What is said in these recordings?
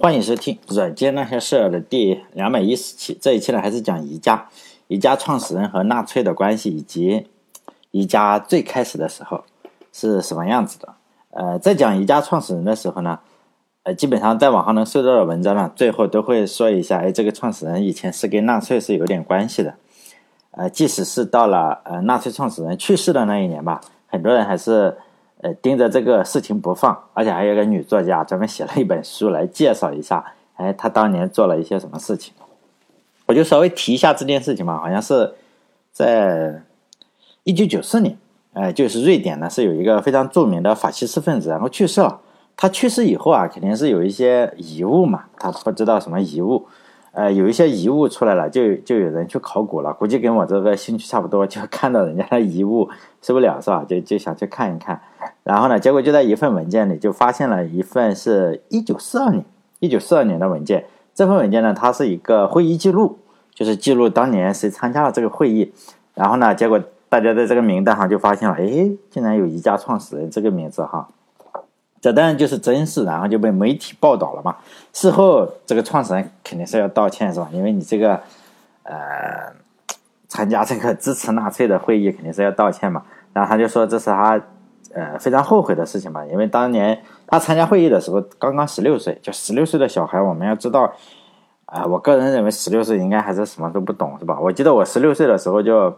欢迎收听《软件那些事儿》的第两百一十期。这一期呢，还是讲宜家，宜家创始人和纳粹的关系，以及宜家最开始的时候是什么样子的。呃，在讲宜家创始人的时候呢，呃，基本上在网上能搜到的文章呢，最后都会说一下，哎，这个创始人以前是跟纳粹是有点关系的。呃，即使是到了呃纳粹创始人去世的那一年吧，很多人还是。呃，盯着这个事情不放，而且还有个女作家专门写了一本书来介绍一下，哎，她当年做了一些什么事情。我就稍微提一下这件事情吧，好像是在一九九四年，哎，就是瑞典呢是有一个非常著名的法西斯分子，然后去世了。他去世以后啊，肯定是有一些遗物嘛，他不知道什么遗物。呃，有一些遗物出来了，就就有人去考古了，估计跟我这个兴趣差不多，就看到人家的遗物受不了是吧？就就想去看一看，然后呢，结果就在一份文件里就发现了一份是一九四二年一九四二年的文件。这份文件呢，它是一个会议记录，就是记录当年谁参加了这个会议。然后呢，结果大家在这个名单上就发现了，哎，竟然有宜家创始人这个名字哈。这当然就是真事，然后就被媒体报道了嘛。事后这个创始人肯定是要道歉，是吧？因为你这个，呃，参加这个支持纳粹的会议，肯定是要道歉嘛。然后他就说这是他，呃，非常后悔的事情嘛。因为当年他参加会议的时候刚刚十六岁，就十六岁的小孩，我们要知道，啊，我个人认为十六岁应该还是什么都不懂，是吧？我记得我十六岁的时候就，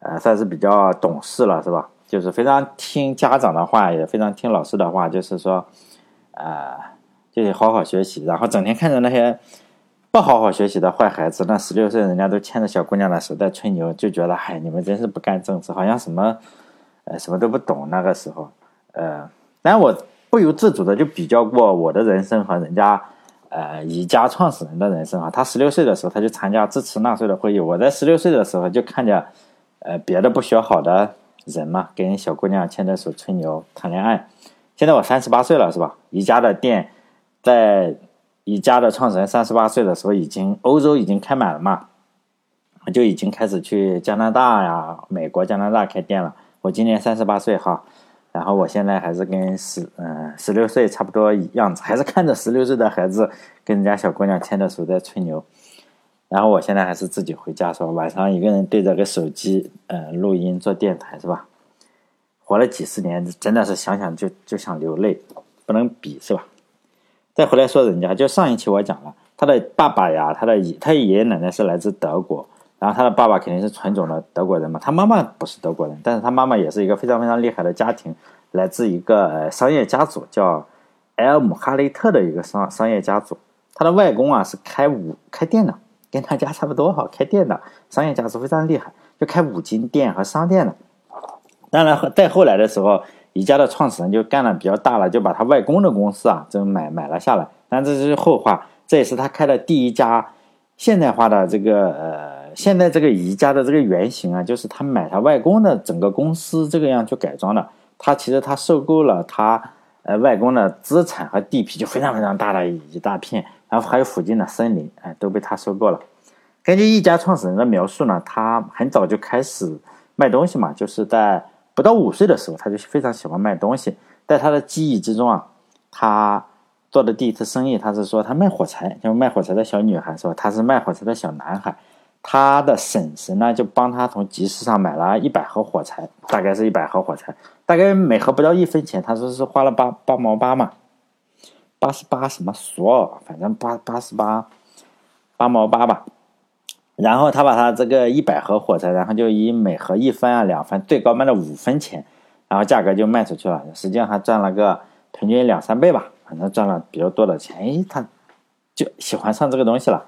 呃，算是比较懂事了，是吧？就是非常听家长的话，也非常听老师的话，就是说，呃，就得好好学习。然后整天看着那些不好好学习的坏孩子，那十六岁人家都牵着小姑娘的手在吹牛，就觉得，嗨，你们真是不干正事，好像什么，呃，什么都不懂。那个时候，呃，但我不由自主的就比较过我的人生和人家，呃，宜家创始人的人生啊。他十六岁的时候，他就参加支持纳粹的会议；我在十六岁的时候，就看见，呃，别的不学好的。人嘛，跟小姑娘牵着手吹牛谈恋爱。现在我三十八岁了，是吧？宜家的店，在宜家的创始人三十八岁的时候，已经欧洲已经开满了嘛，我就已经开始去加拿大呀、美国、加拿大开店了。我今年三十八岁哈，然后我现在还是跟十嗯十六岁差不多样子，还是看着十六岁的孩子跟人家小姑娘牵着手在吹牛。然后我现在还是自己回家，是吧？晚上一个人对着个手机，呃，录音做电台，是吧？活了几十年，真的是想想就就想流泪，不能比，是吧？再回来说人家，就上一期我讲了，他的爸爸呀，他的他爷爷奶奶是来自德国，然后他的爸爸肯定是纯种的德国人嘛，他妈妈不是德国人，但是他妈妈也是一个非常非常厉害的家庭，来自一个商业家族，叫埃尔姆哈雷特的一个商商业家族，他的外公啊是开五开店的。跟他家差不多哈，开店的商业价值非常厉害，就开五金店和商店的。当然，再后来的时候，宜家的创始人就干的比较大了，就把他外公的公司啊，就买买了下来。但这是后话，这也是他开的第一家现代化的这个呃，现在这个宜家的这个原型啊，就是他买他外公的整个公司这个样去改装的。他其实他收购了他呃外公的资产和地皮，就非常非常大的一大片。然后还有附近的森林，哎，都被他收购了。根据一家创始人的描述呢，他很早就开始卖东西嘛，就是在不到五岁的时候，他就非常喜欢卖东西。在他的记忆之中啊，他做的第一次生意，他是说他卖火柴，就卖火柴的小女孩是吧？他是卖火柴的小男孩。他的婶婶呢，就帮他从集市上买了一百盒火柴，大概是一百盒火柴，大概每盒不到一分钱，他说是花了八八毛八嘛。八十八什么索尔，反正八八十八八毛八吧。然后他把他这个一百盒火柴，然后就以每盒一分啊两分，最高卖了五分钱，然后价格就卖出去了。实际上还赚了个平均两三倍吧，反正赚了比较多的钱。哎，他就喜欢上这个东西了。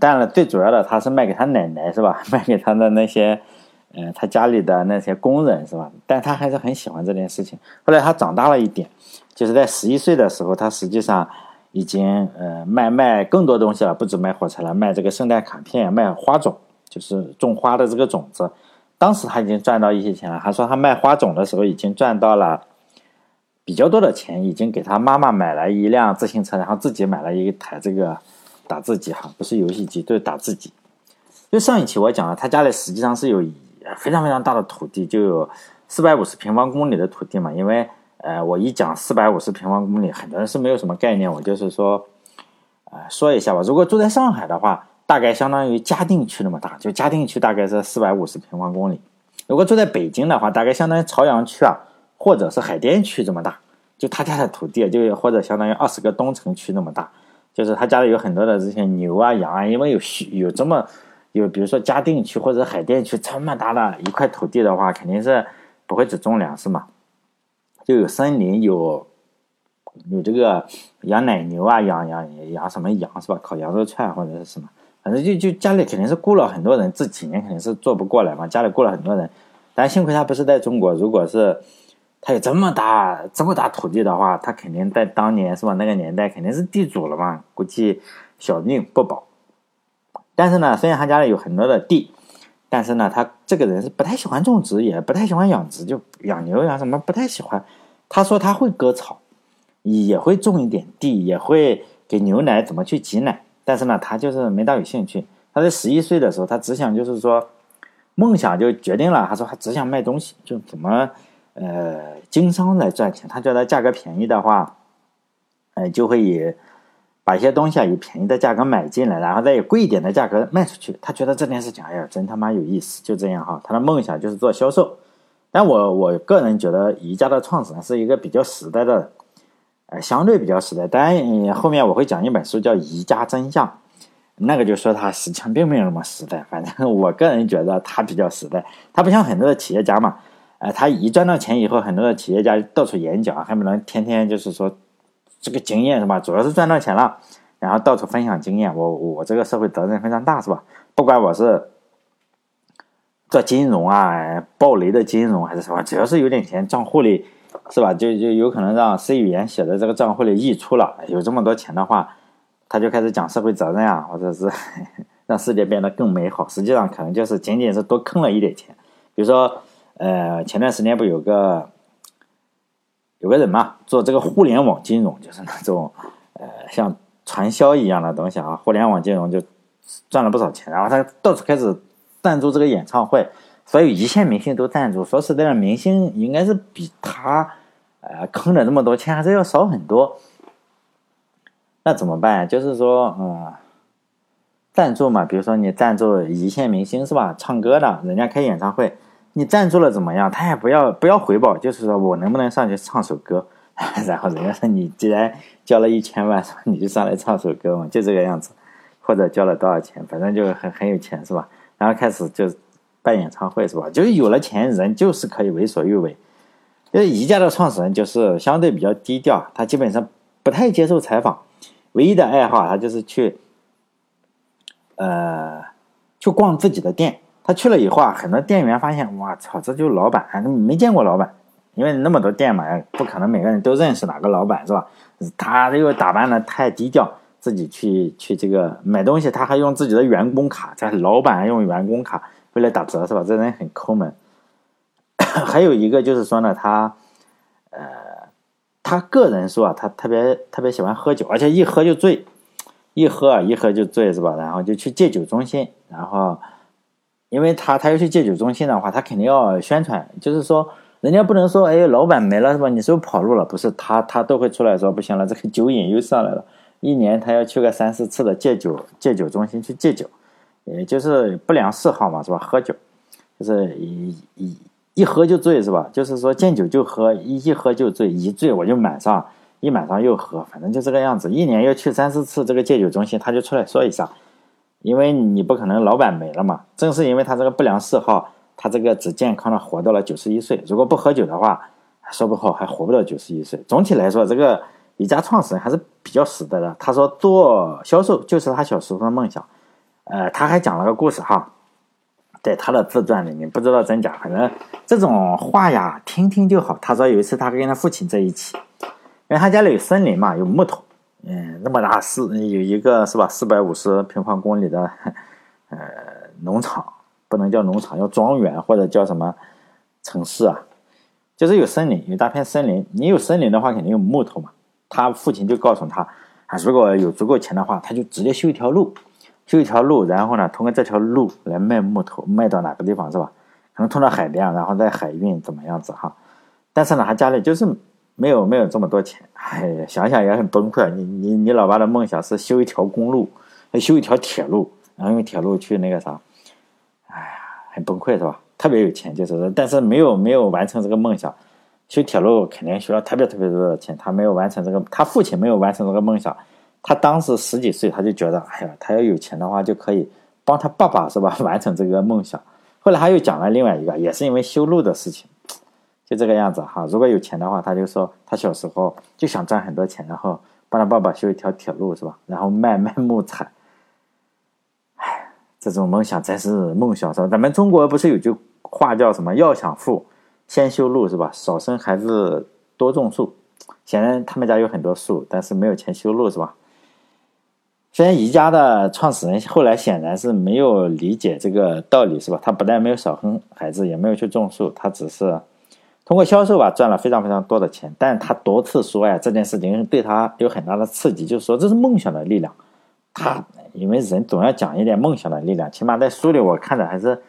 当然，最主要的他是卖给他奶奶是吧？卖给他的那些，嗯，他家里的那些工人是吧？但他还是很喜欢这件事情。后来他长大了一点。就是在十一岁的时候，他实际上已经呃卖卖更多东西了，不止卖火柴了，卖这个圣诞卡片，卖花种，就是种花的这个种子。当时他已经赚到一些钱了。他说他卖花种的时候已经赚到了比较多的钱，已经给他妈妈买了一辆自行车，然后自己买了一台这个打字机哈，不是游戏机，就是打字机。就上一期我讲了，他家里实际上是有非常非常大的土地，就有四百五十平方公里的土地嘛，因为。呃，我一讲四百五十平方公里，很多人是没有什么概念。我就是说，啊，说一下吧。如果住在上海的话，大概相当于嘉定区那么大，就嘉定区大概是四百五十平方公里。如果住在北京的话，大概相当于朝阳区啊，或者是海淀区这么大。就他家的土地，就或者相当于二十个东城区那么大。就是他家里有很多的这些牛啊、羊啊，因为有有这么有，比如说嘉定区或者海淀区这么大的一块土地的话，肯定是不会只种粮食嘛，就有森林，有有这个养奶牛啊，养养养什么羊是吧？烤羊肉串或者是什么，反正就就家里肯定是雇了很多人，这几年肯定是做不过来嘛，家里雇了很多人，但幸亏他不是在中国，如果是。他有这么大这么大土地的话，他肯定在当年是吧？那个年代肯定是地主了嘛，估计小命不保。但是呢，虽然他家里有很多的地，但是呢，他这个人是不太喜欢种植，也不太喜欢养殖，就养牛养什么不太喜欢。他说他会割草，也会种一点地，也会给牛奶怎么去挤奶，但是呢，他就是没大有兴趣。他在十一岁的时候，他只想就是说，梦想就决定了。他说他只想卖东西，就怎么。呃，经商来赚钱，他觉得价格便宜的话，呃，就会以把一些东西啊以便宜的价格买进来，然后再以贵一点的价格卖出去。他觉得这件事情，哎呀，真他妈有意思。就这样哈，他的梦想就是做销售。但我我个人觉得，宜家的创始人是一个比较实在的，呃，相对比较实在。当然，后面我会讲一本书叫《宜家真相》，那个就说他实际上并没有那么实在。反正我个人觉得他比较实在，他不像很多的企业家嘛。呃，他一赚到钱以后，很多的企业家到处演讲，恨不能天天就是说这个经验是吧？主要是赚到钱了，然后到处分享经验。我我这个社会责任非常大是吧？不管我是做金融啊，暴雷的金融还是什么，只要是有点钱，账户里是吧？就就有可能让 C 语言写的这个账户里溢出了，有这么多钱的话，他就开始讲社会责任啊，或者是 让世界变得更美好。实际上可能就是仅仅是多坑了一点钱，比如说。呃，前段时间不有个有个人嘛，做这个互联网金融，就是那种呃像传销一样的东西啊。互联网金融就赚了不少钱，然后他到处开始赞助这个演唱会，所有一线明星都赞助。说实在的，明星应该是比他呃坑了这么多钱还是要少很多。那怎么办？就是说，嗯，赞助嘛，比如说你赞助一线明星是吧？唱歌的，人家开演唱会。你赞助了怎么样？他也不要不要回报，就是说我能不能上去唱首歌？然后人家说你既然交了一千万，你就上来唱首歌嘛，就这个样子。或者交了多少钱，反正就很很有钱是吧？然后开始就办演唱会是吧？就是有了钱人就是可以为所欲为。因为宜家的创始人就是相对比较低调，他基本上不太接受采访，唯一的爱好他就是去呃去逛自己的店。他去了以后啊，很多店员发现，哇操，这就是老板，没见过老板，因为那么多店嘛，不可能每个人都认识哪个老板是吧？他又打扮的太低调，自己去去这个买东西，他还用自己的员工卡，这老板用员工卡为了打折是吧？这人很抠门。还有一个就是说呢，他呃，他个人说啊，他特别特别喜欢喝酒，而且一喝就醉，一喝啊一喝就醉是吧？然后就去戒酒中心，然后。因为他他要去戒酒中心的话，他肯定要宣传，就是说，人家不能说，哎，老板没了是吧？你是不是跑路了？不是，他他都会出来说，不行了，这个酒瘾又上来了，一年他要去个三四次的戒酒戒酒中心去戒酒，也就是不良嗜好嘛，是吧？喝酒，就是一一一喝就醉是吧？就是说见酒就喝，一一喝就醉，一醉我就满上，一满上又喝，反正就这个样子，一年要去三四次这个戒酒中心，他就出来说一下。因为你不可能老板没了嘛，正是因为他这个不良嗜好，他这个只健康的活到了九十一岁。如果不喝酒的话，说不好还活不到九十一岁。总体来说，这个李家创始人还是比较实在的。他说做销售就是他小时候的梦想。呃，他还讲了个故事哈，在他的自传里面，不知道真假，反正这种话呀，听听就好。他说有一次他跟他父亲在一起，因为他家里有森林嘛，有木头。嗯，那么大四有一个是吧？四百五十平方公里的呃农场，不能叫农场，叫庄园或者叫什么城市啊？就是有森林，有大片森林。你有森林的话，肯定有木头嘛。他父亲就告诉他，啊，如果有足够钱的话，他就直接修一条路，修一条路，然后呢，通过这条路来卖木头，卖到哪个地方是吧？可能通到海边，然后再海运怎么样子哈？但是呢，他家里就是没有没有这么多钱。哎呀，想想也很崩溃。你你你老爸的梦想是修一条公路，修一条铁路，然后用铁路去那个啥，哎呀，很崩溃是吧？特别有钱就是，但是没有没有完成这个梦想。修铁路肯定需要特别特别多的钱，他没有完成这个，他父亲没有完成这个梦想。他当时十几岁，他就觉得，哎呀，他要有钱的话就可以帮他爸爸是吧，完成这个梦想。后来他又讲了另外一个，也是因为修路的事情，就这个样子哈。如果有钱的话，他就说他小时候就想赚很多钱，然后帮他爸爸修一条铁路是吧，然后卖 卖木材。哎，这种梦想真是梦想是吧？咱们中国不是有句话叫什么？要想富。先修路是吧？少生孩子，多种树。显然他们家有很多树，但是没有钱修路是吧？虽然宜家的创始人后来显然是没有理解这个道理是吧？他不但没有少生孩子，也没有去种树，他只是通过销售吧赚了非常非常多的钱。但他多次说呀，这件事情对他有很大的刺激，就是说这是梦想的力量。他因为人总要讲一点梦想的力量，起码在书里我看的还是。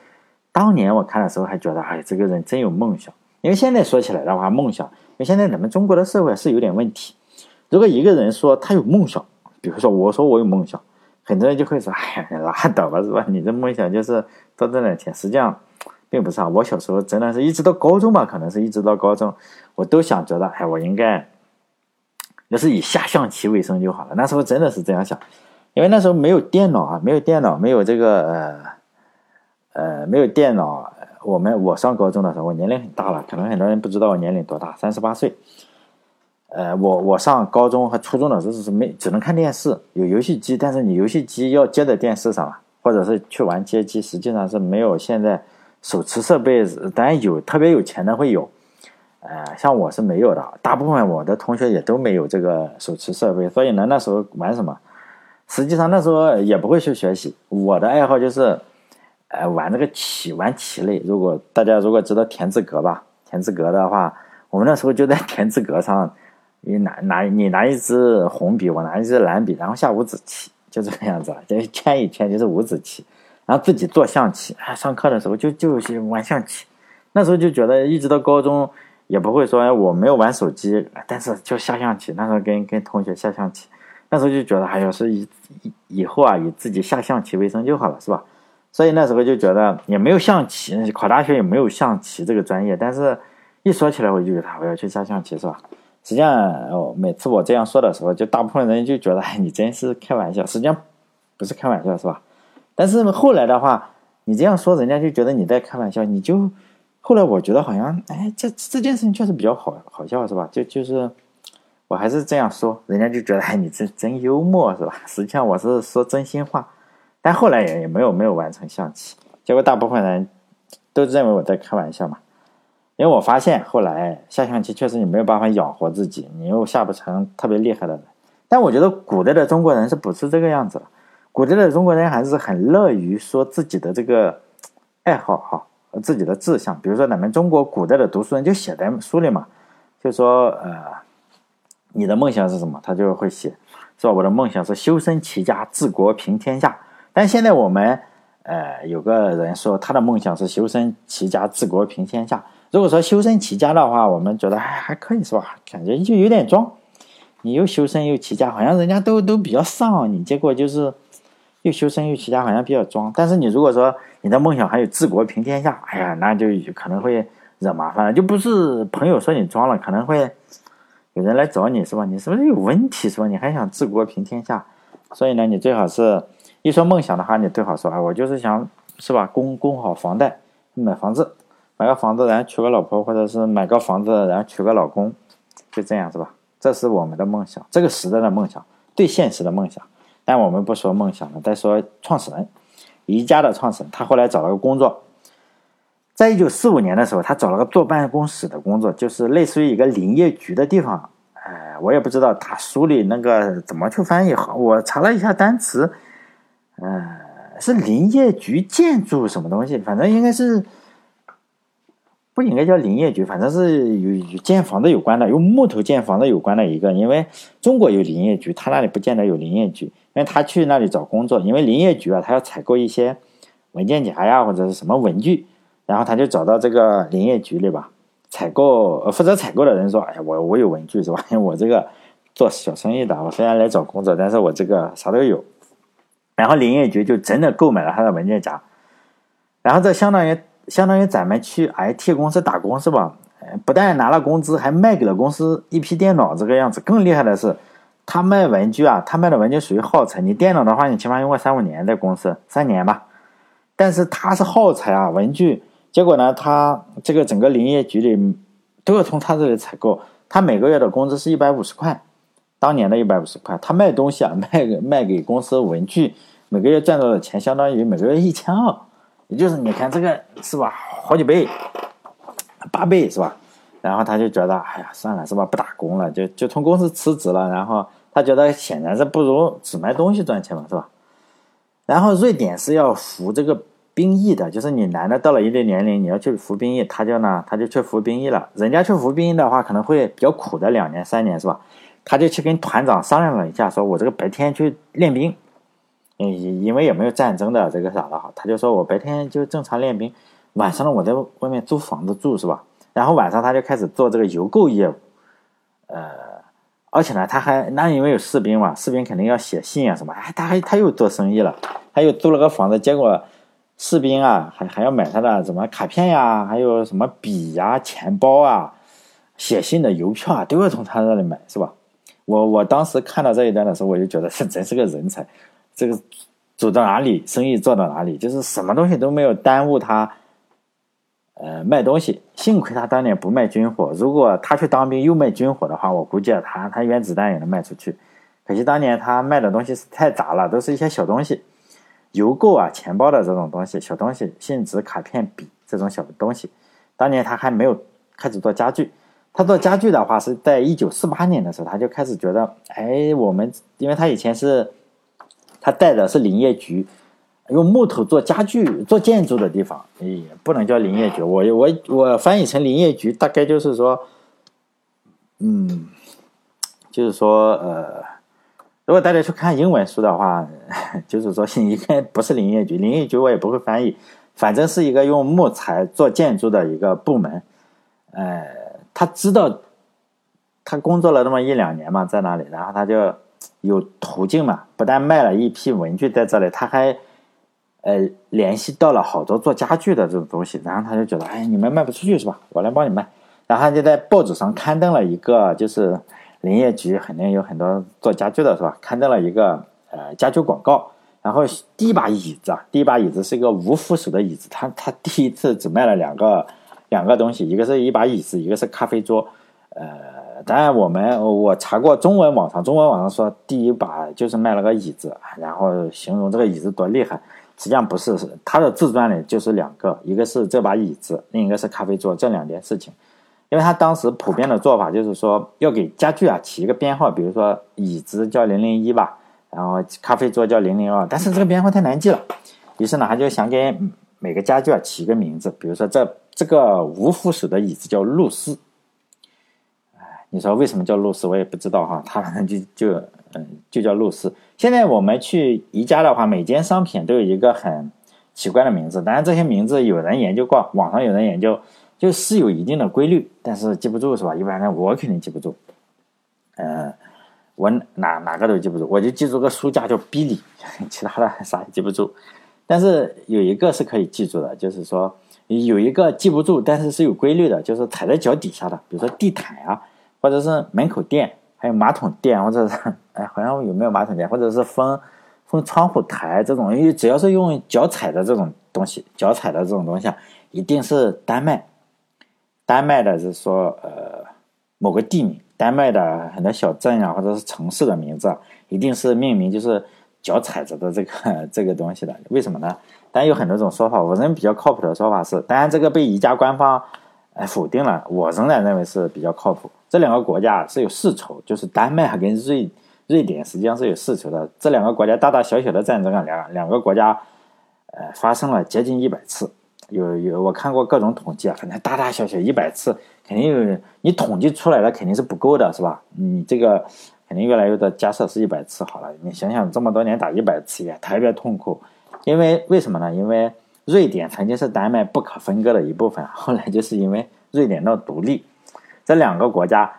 当年我看的时候还觉得，哎，这个人真有梦想。因为现在说起来的话，梦想，因为现在咱们中国的社会是有点问题。如果一个人说他有梦想，比如说我说我有梦想，很多人就会说，哎，拉倒吧，是吧？你的梦想就是多挣点钱。实际上，并不是啊。我小时候真的是一直到高中吧，可能是一直到高中，我都想觉得，哎，我应该要是以下象棋为生就好了。那时候真的是这样想，因为那时候没有电脑啊，没有电脑，没有这个呃。呃，没有电脑，我们我上高中的时候，我年龄很大了，可能很多人不知道我年龄多大，三十八岁。呃，我我上高中和初中的时候是没只能看电视，有游戏机，但是你游戏机要接在电视上，或者是去玩街机，实际上是没有现在手持设备，当然有特别有钱的会有，呃，像我是没有的，大部分我的同学也都没有这个手持设备，所以呢，那时候玩什么？实际上那时候也不会去学习，我的爱好就是。呃，玩那个棋，玩棋类。如果大家如果知道田字格吧，田字格的话，我们那时候就在田字格上，你拿拿你拿一支红笔，我拿一支蓝笔，然后下五子棋，就这个样子，就圈一圈就是五子棋，然后自己做象棋。哎，上课的时候就就是玩象棋。那时候就觉得，一直到高中也不会说我没有玩手机，但是就下象棋。那时候跟跟同学下象棋，那时候就觉得，哎呀，是以以以后啊，以自己下象棋为生就好了，是吧？所以那时候就觉得也没有象棋，考大学也没有象棋这个专业。但是，一说起来我就觉得我要去下象棋，是吧？实际上，哦，每次我这样说的时候，就大部分人就觉得，哎，你真是开玩笑。实际上，不是开玩笑，是吧？但是后来的话，你这样说，人家就觉得你在开玩笑。你就后来我觉得好像，哎，这这件事情确实比较好好笑，是吧？就就是，我还是这样说，人家就觉得，哎，你真真幽默，是吧？实际上我是说真心话。但后来也也没有没有完成象棋，结果大部分人都认为我在开玩笑嘛。因为我发现后来下象棋确实你没有办法养活自己，你又下不成特别厉害的人。但我觉得古代的中国人是不是这个样子的？古代的中国人还是很乐于说自己的这个爱好哈，自己的志向。比如说咱们中国古代的读书人就写在书里嘛，就说呃，你的梦想是什么？他就会写，说我的梦想是修身齐家治国平天下。但现在我们，呃，有个人说他的梦想是修身齐家治国平天下。如果说修身齐家的话，我们觉得还还可以是吧？感觉就有点装，你又修身又齐家，好像人家都都比较丧。你结果就是又修身又齐家，好像比较装。但是你如果说你的梦想还有治国平天下，哎呀，那就可能会惹麻烦了。就不是朋友说你装了，可能会有人来找你是吧？你是不是有问题是吧？你还想治国平天下？所以呢，你最好是。一说梦想的话，你最好说啊，我就是想是吧，供供好房贷，买房子，买个房子，然后娶个老婆，或者是买个房子，然后娶个老公，就这样是吧？这是我们的梦想，这个时代的梦想，最现实的梦想。但我们不说梦想了，再说创始人，宜家的创始人，他后来找了个工作，在一九四五年的时候，他找了个坐办公室的工作，就是类似于一个林业局的地方。哎，我也不知道他书里那个怎么去翻译，好我查了一下单词。呃，是林业局建筑什么东西？反正应该是不应该叫林业局，反正是与与建房子有关的，用木头建房子有关的一个。因为中国有林业局，他那里不见得有林业局，因为他去那里找工作，因为林业局啊，他要采购一些文件夹呀或者是什么文具，然后他就找到这个林业局里吧，采购负责采购的人说：“哎呀，我我有文具是吧？我这个做小生意的，我虽然来找工作，但是我这个啥都有。然后林业局就真的购买了他的文件夹，然后这相当于相当于咱们去 IT 公司打工是吧？不但拿了工资，还卖给了公司一批电脑这个样子。更厉害的是，他卖文具啊，他卖的文具属于耗材。你电脑的话，你起码用个三五年在公司，三年吧。但是他是耗材啊，文具。结果呢，他这个整个林业局里都要从他这里采购。他每个月的工资是一百五十块，当年的一百五十块。他卖东西啊，卖卖给公司文具，每个月赚到的钱相当于每个月一千二，也就是你看这个是吧，好几倍。八倍是吧？然后他就觉得，哎呀，算了，是吧？不打工了，就就从公司辞职了。然后他觉得，显然是不如只卖东西赚钱嘛，是吧？然后瑞典是要服这个兵役的，就是你男的到了一定年龄，你要去服兵役，他就呢，他就去服兵役了。人家去服兵役的话，可能会比较苦的，两年三年是吧？他就去跟团长商量了一下，说我这个白天去练兵，因因为也没有战争的这个啥的哈，他就说我白天就正常练兵。晚上呢，我在外面租房子住是吧？然后晚上他就开始做这个邮购业务，呃，而且呢，他还那因为有士兵嘛，士兵肯定要写信啊什么，哎，他还他又做生意了，他又租了个房子，结果士兵啊还还要买他的什么卡片呀，还有什么笔呀、钱包啊、写信的邮票啊，都要从他那里买是吧？我我当时看到这一段的时候，我就觉得这 真是个人才，这个走到哪里生意做到哪里，就是什么东西都没有耽误他。呃，卖东西，幸亏他当年不卖军火。如果他去当兵又卖军火的话，我估计他他原子弹也能卖出去。可惜当年他卖的东西是太杂了，都是一些小东西，邮购啊、钱包的这种东西，小东西，信纸、卡片、笔这种小的东西。当年他还没有开始做家具，他做家具的话是在一九四八年的时候，他就开始觉得，哎，我们因为他以前是，他带的是林业局。用木头做家具、做建筑的地方，哎，不能叫林业局。我我我翻译成林业局，大概就是说，嗯，就是说，呃，如果大家去看英文书的话，就是说 应该不是林业局。林业局我也不会翻译，反正是一个用木材做建筑的一个部门。呃，他知道他工作了那么一两年嘛，在那里，然后他就有途径嘛，不但卖了一批文具在这里，他还。呃，联系到了好多做家具的这种东西，然后他就觉得，哎，你们卖不出去是吧？我来帮你卖。然后就在报纸上刊登了一个，就是林业局肯定有很多做家具的是吧？刊登了一个呃家具广告。然后第一把椅子啊，第一把椅子是一个无扶手的椅子，他他第一次只卖了两个两个东西，一个是一把椅子，一个是咖啡桌。呃，当然我们我查过中文网上，中文网上说第一把就是卖了个椅子，然后形容这个椅子多厉害。实际上不是，是他的自传里就是两个，一个是这把椅子，另一个是咖啡桌这两件事情。因为他当时普遍的做法就是说，要给家具啊起一个编号，比如说椅子叫零零一吧，然后咖啡桌叫零零二，但是这个编号太难记了，于是呢，他就想给每个家具啊起一个名字，比如说这这个无扶手的椅子叫露丝。哎，你说为什么叫露丝，我也不知道哈，他反正就就就叫露丝。现在我们去宜家的话，每件商品都有一个很奇怪的名字。当然，这些名字有人研究过，网上有人研究，就是有一定的规律，但是记不住是吧？一般人我肯定记不住。嗯，我哪哪个都记不住，我就记住个书架叫 Billy，其他的 啥也记不住。但是有一个是可以记住的，就是说有一个记不住，但是是有规律的，就是踩在脚底下的，比如说地毯啊，或者是门口垫。还有马桶垫，或者是哎，好像有没有马桶垫，或者是封封窗户台这种，因为只要是用脚踩的这种东西，脚踩的这种东西啊，一定是丹麦。丹麦的是说，呃，某个地名，丹麦的很多小镇啊，或者是城市的名字，一定是命名就是脚踩着的这个这个东西的。为什么呢？当然有很多种说法，我认为比较靠谱的说法是，当然这个被宜家官方哎否定了，我仍然认为是比较靠谱。这两个国家是有世仇，就是丹麦跟瑞瑞典实际上是有世仇的。这两个国家大大小小的战争啊，两两个国家，呃，发生了接近一百次。有有我看过各种统计啊，反正大大小小一百次，肯定有你统计出来的肯定是不够的，是吧？你这个肯定越来越多。假设是一百次好了，你想想这么多年打一百次也特别痛苦。因为为什么呢？因为瑞典曾经是丹麦不可分割的一部分，后来就是因为瑞典闹独立。这两个国家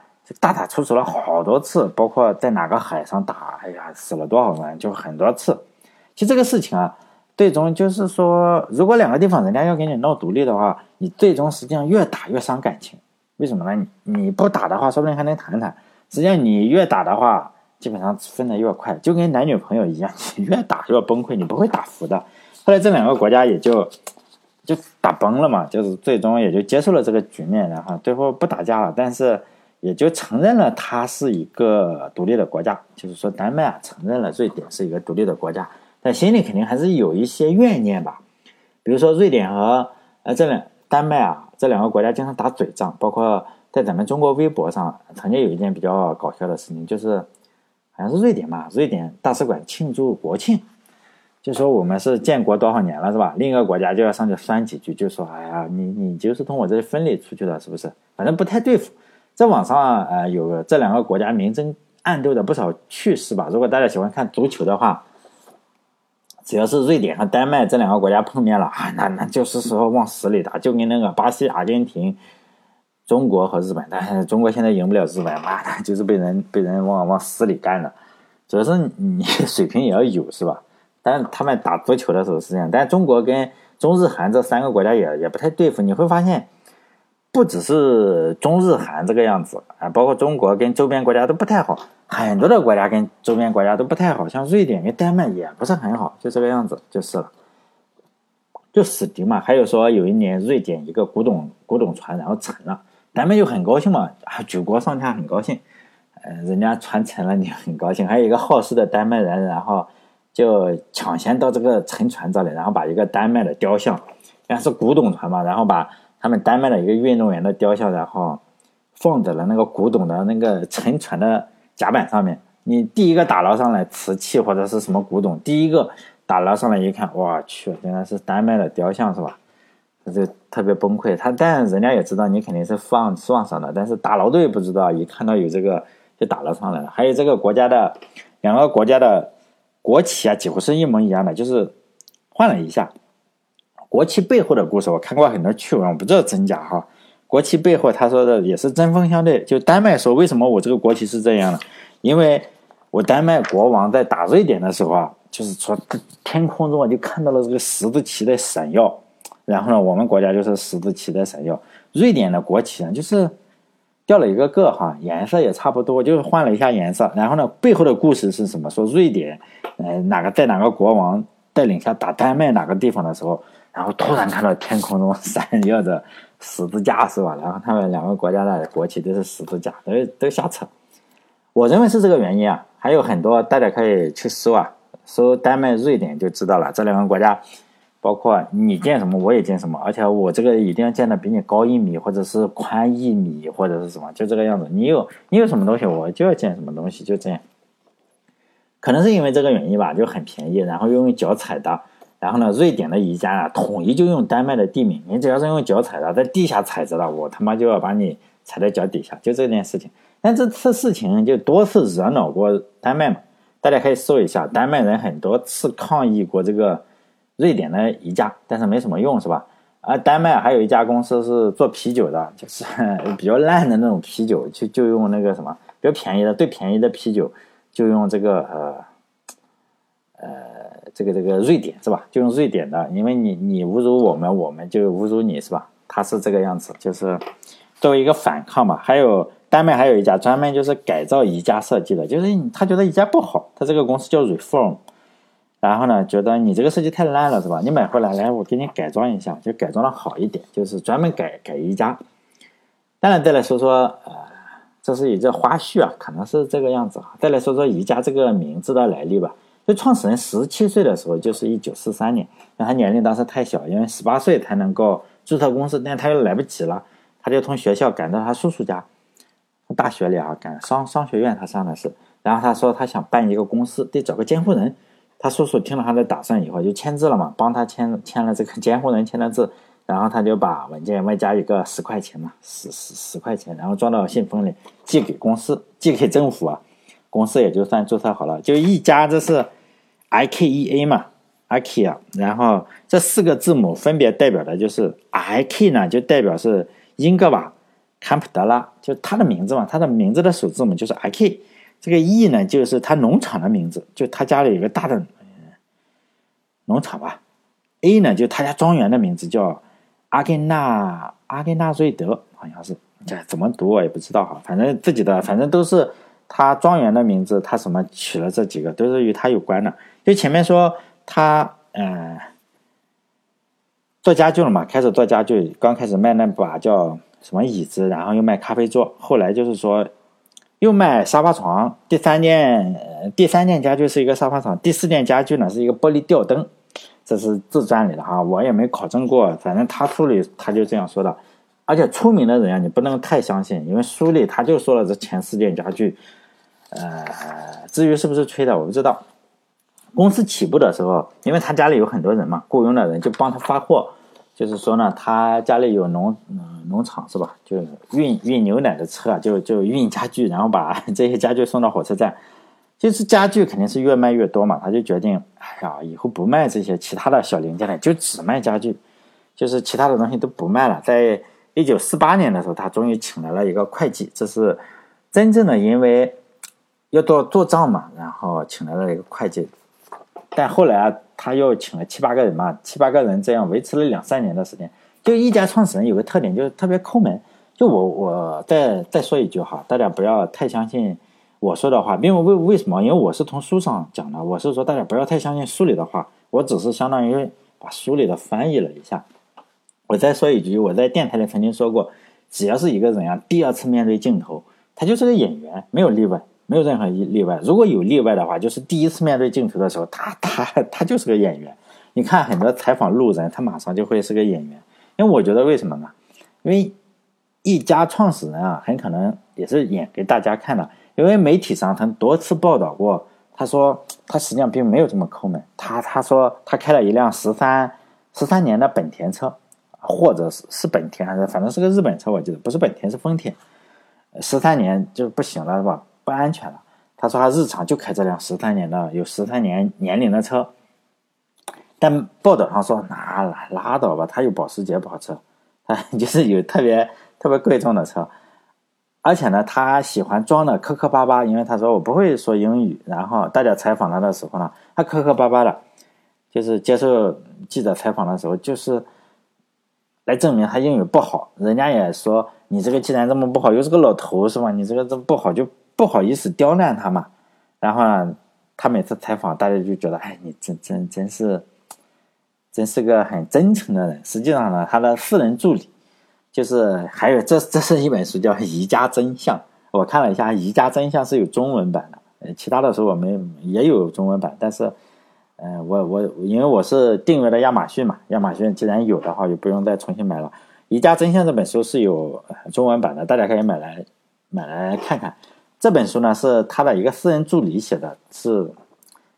大打出手了好多次，包括在哪个海上打，哎呀，死了多少人，就很多次。其实这个事情啊，最终就是说，如果两个地方人家要给你闹独立的话，你最终实际上越打越伤感情。为什么呢？你你不打的话，说不定还能谈谈。实际上你越打的话，基本上分的越快，就跟男女朋友一样，你越打越崩溃，你不会打服的。后来这两个国家也就就打崩了嘛，就是最终也就接受了这个局面，然后最后不打架了，但是也就承认了它是一个独立的国家，就是说丹麦啊承认了瑞典是一个独立的国家，但心里肯定还是有一些怨念吧。比如说瑞典和呃这两丹麦啊这两个国家经常打嘴仗，包括在咱们中国微博上曾经有一件比较搞笑的事情，就是好像是瑞典嘛，瑞典大使馆庆祝国庆。就说我们是建国多少年了，是吧？另一个国家就要上去酸几句，就说：“哎呀，你你就是从我这里分离出去的，是不是？反正不太对付。”在网上呃有这两个国家明争暗斗的不少趣事吧。如果大家喜欢看足球的话，只要是瑞典和丹麦这两个国家碰面了啊，那那就是说往死里打，就跟那个巴西、阿根廷、中国和日本，但是中国现在赢不了日本，妈的，就是被人被人往往死里干的。主要是你水平也要有，是吧？但他们打足球的时候是这样，但中国跟中日韩这三个国家也也不太对付。你会发现，不只是中日韩这个样子啊，包括中国跟周边国家都不太好，很多的国家跟周边国家都不太好，像瑞典跟丹麦也不是很好，就这个样子就是了，就死敌嘛。还有说有一年瑞典一个古董古董船然后沉了，丹麦就很高兴嘛，啊举国上下很高兴，呃人家船沉了你很高兴，还有一个好事的丹麦人然后。就抢先到这个沉船这里，然后把一个丹麦的雕像，然是古董船嘛，然后把他们丹麦的一个运动员的雕像，然后放在了那个古董的那个沉船的甲板上面。你第一个打捞上来瓷器或者是什么古董，第一个打捞上来一看，我去，原来是丹麦的雕像是吧？他就特别崩溃。他但人家也知道你肯定是放放上的，但是打捞队不知道，一看到有这个就打捞上来了。还有这个国家的两个国家的。国旗啊，几乎是一模一样的，就是换了一下。国旗背后的故事，我看过很多趣闻，我不知道真假哈。国旗背后他说的也是针锋相对。就丹麦说，为什么我这个国旗是这样的？因为我丹麦国王在打瑞典的时候啊，就是说天空中啊就看到了这个十字旗在闪耀，然后呢，我们国家就是十字旗在闪耀。瑞典的国旗啊，就是。掉了一个个哈，颜色也差不多，就是换了一下颜色。然后呢，背后的故事是什么？说瑞典，呃，哪个在哪个国王带领下打丹麦哪个地方的时候，然后突然看到天空中闪耀着十字架，是吧？然后他们两个国家的国旗都是十字架，都都瞎扯。我认为是这个原因啊，还有很多，大家可以去搜啊，搜丹麦、瑞典就知道了，这两个国家。包括你建什么，我也建什么，而且我这个一定要建的比你高一米，或者是宽一米，或者是什么，就这个样子。你有你有什么东西，我就要建什么东西，就这样。可能是因为这个原因吧，就很便宜，然后又用脚踩的。然后呢，瑞典的宜家啊，统一就用丹麦的地名。你只要是用脚踩的，在地下踩着了，我他妈就要把你踩在脚底下，就这件事情。但这次事情就多次惹恼过丹麦嘛，大家可以搜一下，丹麦人很多次抗议过这个。瑞典的一家，但是没什么用，是吧？而丹麦还有一家公司是做啤酒的，就是 比较烂的那种啤酒，就就用那个什么比较便宜的，最便宜的啤酒就用这个呃呃这个这个瑞典是吧？就用瑞典的，因为你你侮辱我们，我们就侮辱你是吧？他是这个样子，就是作为一个反抗嘛。还有丹麦还有一家专门就是改造宜家设计的，就是他觉得宜家不好，他这个公司叫 Reform。然后呢，觉得你这个设计太烂了，是吧？你买回来，来我给你改装一下，就改装的好一点，就是专门改改宜家。当然，再来说说，呃，这是一个花絮啊，可能是这个样子啊。再来说说宜家这个名字的来历吧。就创始人十七岁的时候，就是一九四三年，那他年龄当时太小，因为十八岁才能够注册公司，但他又来不及了，他就从学校赶到他叔叔家，大学里啊，赶商商学院他上的是，然后他说他想办一个公司，得找个监护人。他叔叔听了他的打算以后，就签字了嘛，帮他签签了这个监护人签了字，然后他就把文件外加一个十块钱嘛，十十十块钱，然后装到信封里寄给公司，寄给政府啊，公司也就算注册好了。就一家这是 I K E A 嘛，IKEA，然后这四个字母分别代表的就是 I K 呢，就代表是英格瓦坎普德拉，就他的名字嘛，他的名字的首字母就是 I K。这个 E 呢，就是他农场的名字，就他家里有个大的农场吧。A 呢，就他家庄园的名字叫阿根纳阿根纳瑞德，好像是，这怎么读我也不知道哈。反正自己的，反正都是他庄园的名字，他什么取了这几个都是与他有关的。就前面说他嗯做家具了嘛，开始做家具，刚开始卖那把叫什么椅子，然后又卖咖啡桌，后来就是说。又卖沙发床，第三件第三件家具是一个沙发床，第四件家具呢是一个玻璃吊灯，这是自传里的哈，我也没考证过，反正他书里他就这样说的，而且出名的人啊，你不能太相信，因为书里他就说了这前四件家具，呃，至于是不是吹的我不知道。公司起步的时候，因为他家里有很多人嘛，雇佣的人就帮他发货。就是说呢，他家里有农嗯农场是吧？就运运牛奶的车，就就运家具，然后把 这些家具送到火车站。就是家具肯定是越卖越多嘛，他就决定，哎呀，以后不卖这些其他的小零件了，就只卖家具，就是其他的东西都不卖了。在一九四八年的时候，他终于请来了一个会计，这是真正的因为要做做账嘛，然后请来了一个会计。但后来啊，他又请了七八个人嘛，七八个人这样维持了两三年的时间。就一家创始人有个特点，就是特别抠门。就我我再再说一句哈，大家不要太相信我说的话，因为为为什么？因为我是从书上讲的，我是说大家不要太相信书里的话，我只是相当于把书里的翻译了一下。我再说一句，我在电台里曾经说过，只要是一个人啊，第二次面对镜头，他就是个演员，没有例外。没有任何一例外。如果有例外的话，就是第一次面对镜头的时候，他 他他就是个演员。你看很多采访路人，他马上就会是个演员。因为我觉得为什么呢？因为一家创始人啊，很可能也是演给大家看的。因为媒体上曾多次报道过，他说他实际上并没有这么抠门。他他说他开了一辆十三十三年的本田车，或者是是本田还是反正是个日本车，我记得不是本田是丰田。十三年就不行了是吧？不安全了。他说他日常就开这辆十三年的有十三年年龄的车，但报道上说那拉拉倒吧，他有保时捷跑车，他 就是有特别特别贵重的车，而且呢，他喜欢装的磕磕巴巴，因为他说我不会说英语。然后大家采访他的时候呢，他磕磕巴巴的，就是接受记者采访的时候，就是来证明他英语不好。人家也说你这个既然这么不好，又是个老头是吧？你这个这不好就。不好意思刁难他嘛，然后呢，他每次采访，大家就觉得，哎，你真真真是，真是个很真诚的人。实际上呢，他的私人助理，就是还有这这是一本书叫《宜家真相》，我看了一下，《宜家真相》是有中文版的，呃，其他的时候我们也有中文版，但是，嗯，我我因为我是订阅了亚马逊嘛，亚马逊既然有的话，就不用再重新买了。《宜家真相》这本书是有中文版的，大家可以买来买来看看。这本书呢是他的一个私人助理写的，是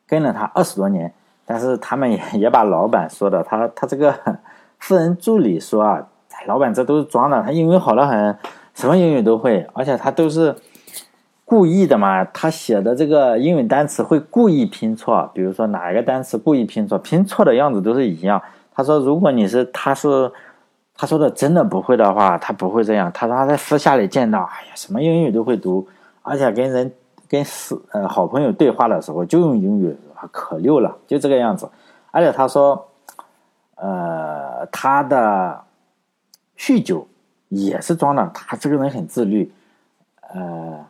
跟了他二十多年，但是他们也 也把老板说的，他他这个 私人助理说啊，老板这都是装的，他英语好的很，什么英语都会，而且他都是故意的嘛，他写的这个英语单词会故意拼错，比如说哪一个单词故意拼错，拼错的样子都是一样。他说如果你是他是他说的真的不会的话，他不会这样。他说他在私下里见到，哎呀，什么英语都会读。而且跟人跟是呃好朋友对话的时候就用英语，可溜了，就这个样子。而且他说，呃，他的酗酒也是装的，他这个人很自律。呃，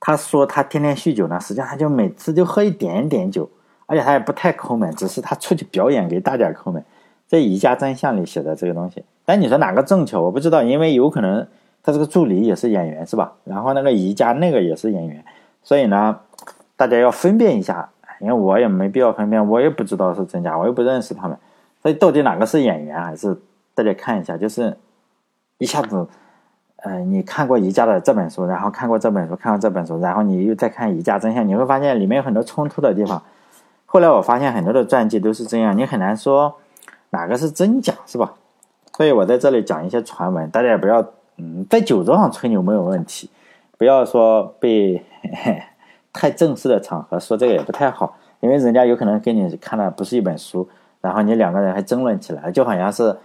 他说他天天酗酒呢，实际上他就每次就喝一点点酒，而且他也不太抠门，只是他出去表演给大家抠门。在《宜家真相》里写的这个东西，但你说哪个正确，我不知道，因为有可能。他这个助理也是演员是吧？然后那个宜家那个也是演员，所以呢，大家要分辨一下，因为我也没必要分辨，我也不知道是真假，我又不认识他们，所以到底哪个是演员还是大家看一下，就是一下子，呃，你看过宜家的这本书，然后看过这本书，看过这本书，然后你又再看宜家真相，你会发现里面有很多冲突的地方。后来我发现很多的传记都是这样，你很难说哪个是真假，是吧？所以我在这里讲一些传闻，大家也不要。嗯，在酒桌上吹牛没有问题，不要说被 太正式的场合说这个也不太好，因为人家有可能跟你看的不是一本书，然后你两个人还争论起来，就好像是，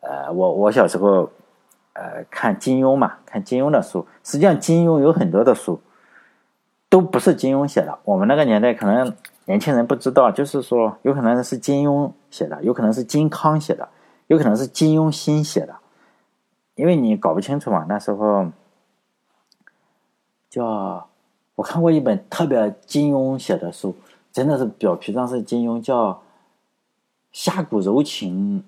呃，我我小时候呃看金庸嘛，看金庸的书。实际上，金庸有很多的书都不是金庸写的。我们那个年代可能年轻人不知道，就是说有可能是金庸写的，有可能是金康写的，有可能是金庸新写的，因为你搞不清楚嘛。那时候叫我看过一本特别金庸写的书，真的是表皮上是金庸，叫。侠骨柔情，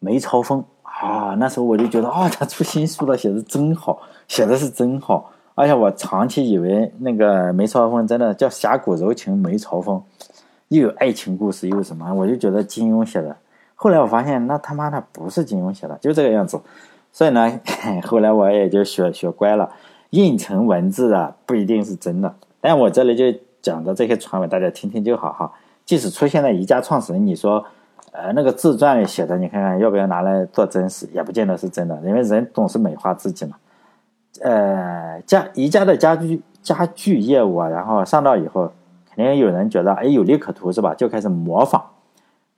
梅超风啊！那时候我就觉得啊，他出新书了，写的真好，写的是真好。而且我长期以为那个梅超风真的叫侠骨柔情梅超风，又有爱情故事，又什么？我就觉得金庸写的。后来我发现，那他妈的不是金庸写的，就这个样子。所以呢，后来我也就学学乖了，印成文字的不一定是真的。但我这里就讲的这些传闻，大家听听就好哈。即使出现在宜家创始人，你说。呃，那个自传里写的，你看看要不要拿来做真实，也不见得是真的，因为人总是美化自己嘛。呃，家宜家的家居家具业务啊，然后上道以后，肯定有人觉得哎有利可图是吧？就开始模仿，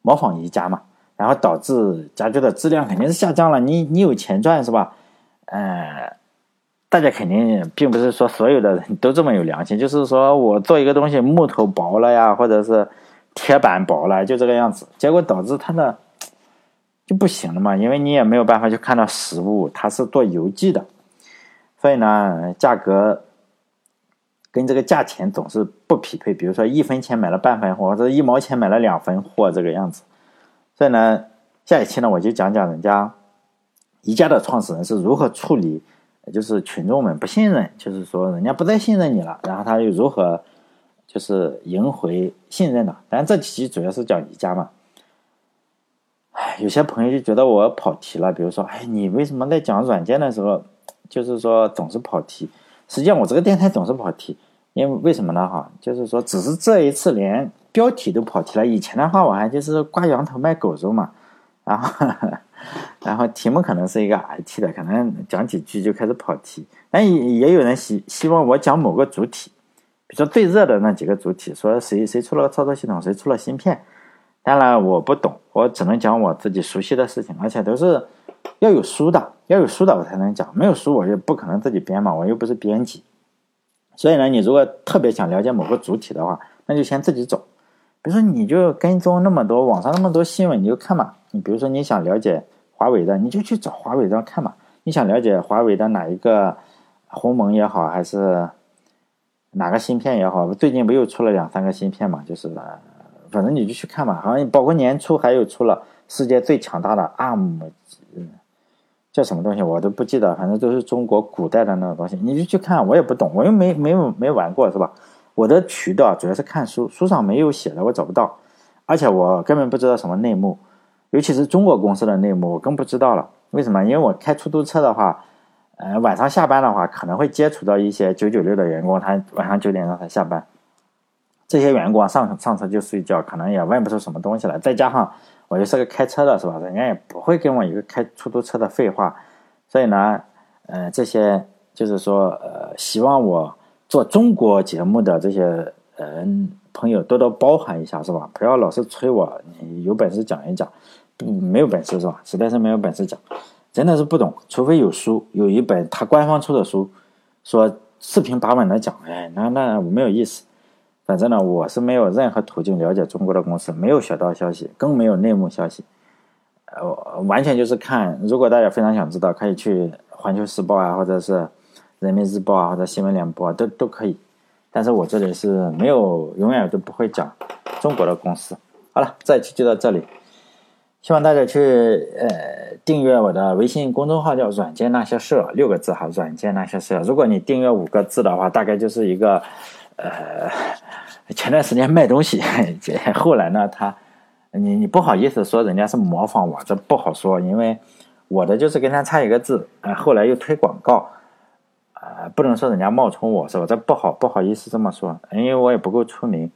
模仿宜家嘛，然后导致家具的质量肯定是下降了。你你有钱赚是吧？呃，大家肯定并不是说所有的人都这么有良心，就是说我做一个东西木头薄了呀，或者是。铁板薄了，就这个样子，结果导致它的就不行了嘛，因为你也没有办法去看到实物，它是做邮寄的，所以呢，价格跟这个价钱总是不匹配。比如说一分钱买了半分货，或者一毛钱买了两分货，这个样子。所以呢，下一期呢，我就讲讲人家宜家的创始人是如何处理，就是群众们不信任，就是说人家不再信任你了，然后他又如何。就是赢回信任的，但这期主要是讲宜家嘛。唉，有些朋友就觉得我跑题了，比如说，哎，你为什么在讲软件的时候，就是说总是跑题？实际上我这个电台总是跑题，因为为什么呢？哈，就是说，只是这一次连标题都跑题了。以前的话，我还就是挂羊头卖狗肉嘛，然后，然后题目可能是一个 IT 的，可能讲几句就开始跑题。但也也有人希希望我讲某个主体。比如说最热的那几个主体，说谁谁出了操作系统，谁出了芯片，当然我不懂，我只能讲我自己熟悉的事情，而且都是要有书的，要有书的我才能讲，没有书我就不可能自己编嘛，我又不是编辑。所以呢，你如果特别想了解某个主体的话，那就先自己走。比如说你就跟踪那么多网上那么多新闻，你就看嘛。你比如说你想了解华为的，你就去找华为的看嘛。你想了解华为的哪一个鸿蒙也好，还是？哪个芯片也好，最近不又出了两三个芯片嘛？就是，反正你就去看嘛。好像包括年初还有出了世界最强大的 ARM，叫什么东西我都不记得，反正都是中国古代的那种东西。你就去看，我也不懂，我又没没没玩过，是吧？我的渠道主要是看书，书上没有写的我找不到，而且我根本不知道什么内幕，尤其是中国公司的内幕，我更不知道了。为什么？因为我开出租车的话。呃，晚上下班的话，可能会接触到一些九九六的员工，他晚上九点钟才下班。这些员工上上车就睡觉，可能也问不出什么东西来。再加上我又是个开车的，是吧？人家也不会跟我一个开出租车的废话。所以呢，呃，这些就是说，呃，希望我做中国节目的这些嗯朋友多多包涵一下，是吧？不要老是催我，你有本事讲一讲，没有本事是吧？实在是没有本事讲。真的是不懂，除非有书，有一本他官方出的书，说四平八稳的讲，哎，那那没有意思。反正呢，我是没有任何途径了解中国的公司，没有小道消息，更没有内幕消息，呃，完全就是看。如果大家非常想知道，可以去环球时报啊，或者是人民日报啊，或者新闻联播啊都都可以。但是我这里是没有，永远都不会讲中国的公司。好了，这一期就到这里。希望大家去呃订阅我的微信公众号，叫“软件那些事”，六个字哈，“软件那些事”。如果你订阅五个字的话，大概就是一个呃，前段时间卖东西，后来呢，他你你不好意思说人家是模仿我，这不好说，因为我的就是跟他差一个字，呃，后来又推广告，呃，不能说人家冒充我是吧？这不好不好意思这么说，因为我也不够出名。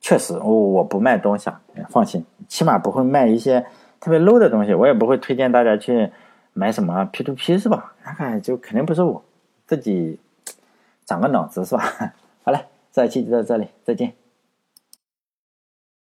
确实，我我不卖东西啊，放心，起码不会卖一些特别 low 的东西。我也不会推荐大家去买什么 P to P 是吧？那就肯定不是我自己长个脑子是吧？好了，这一期就到这里，再见。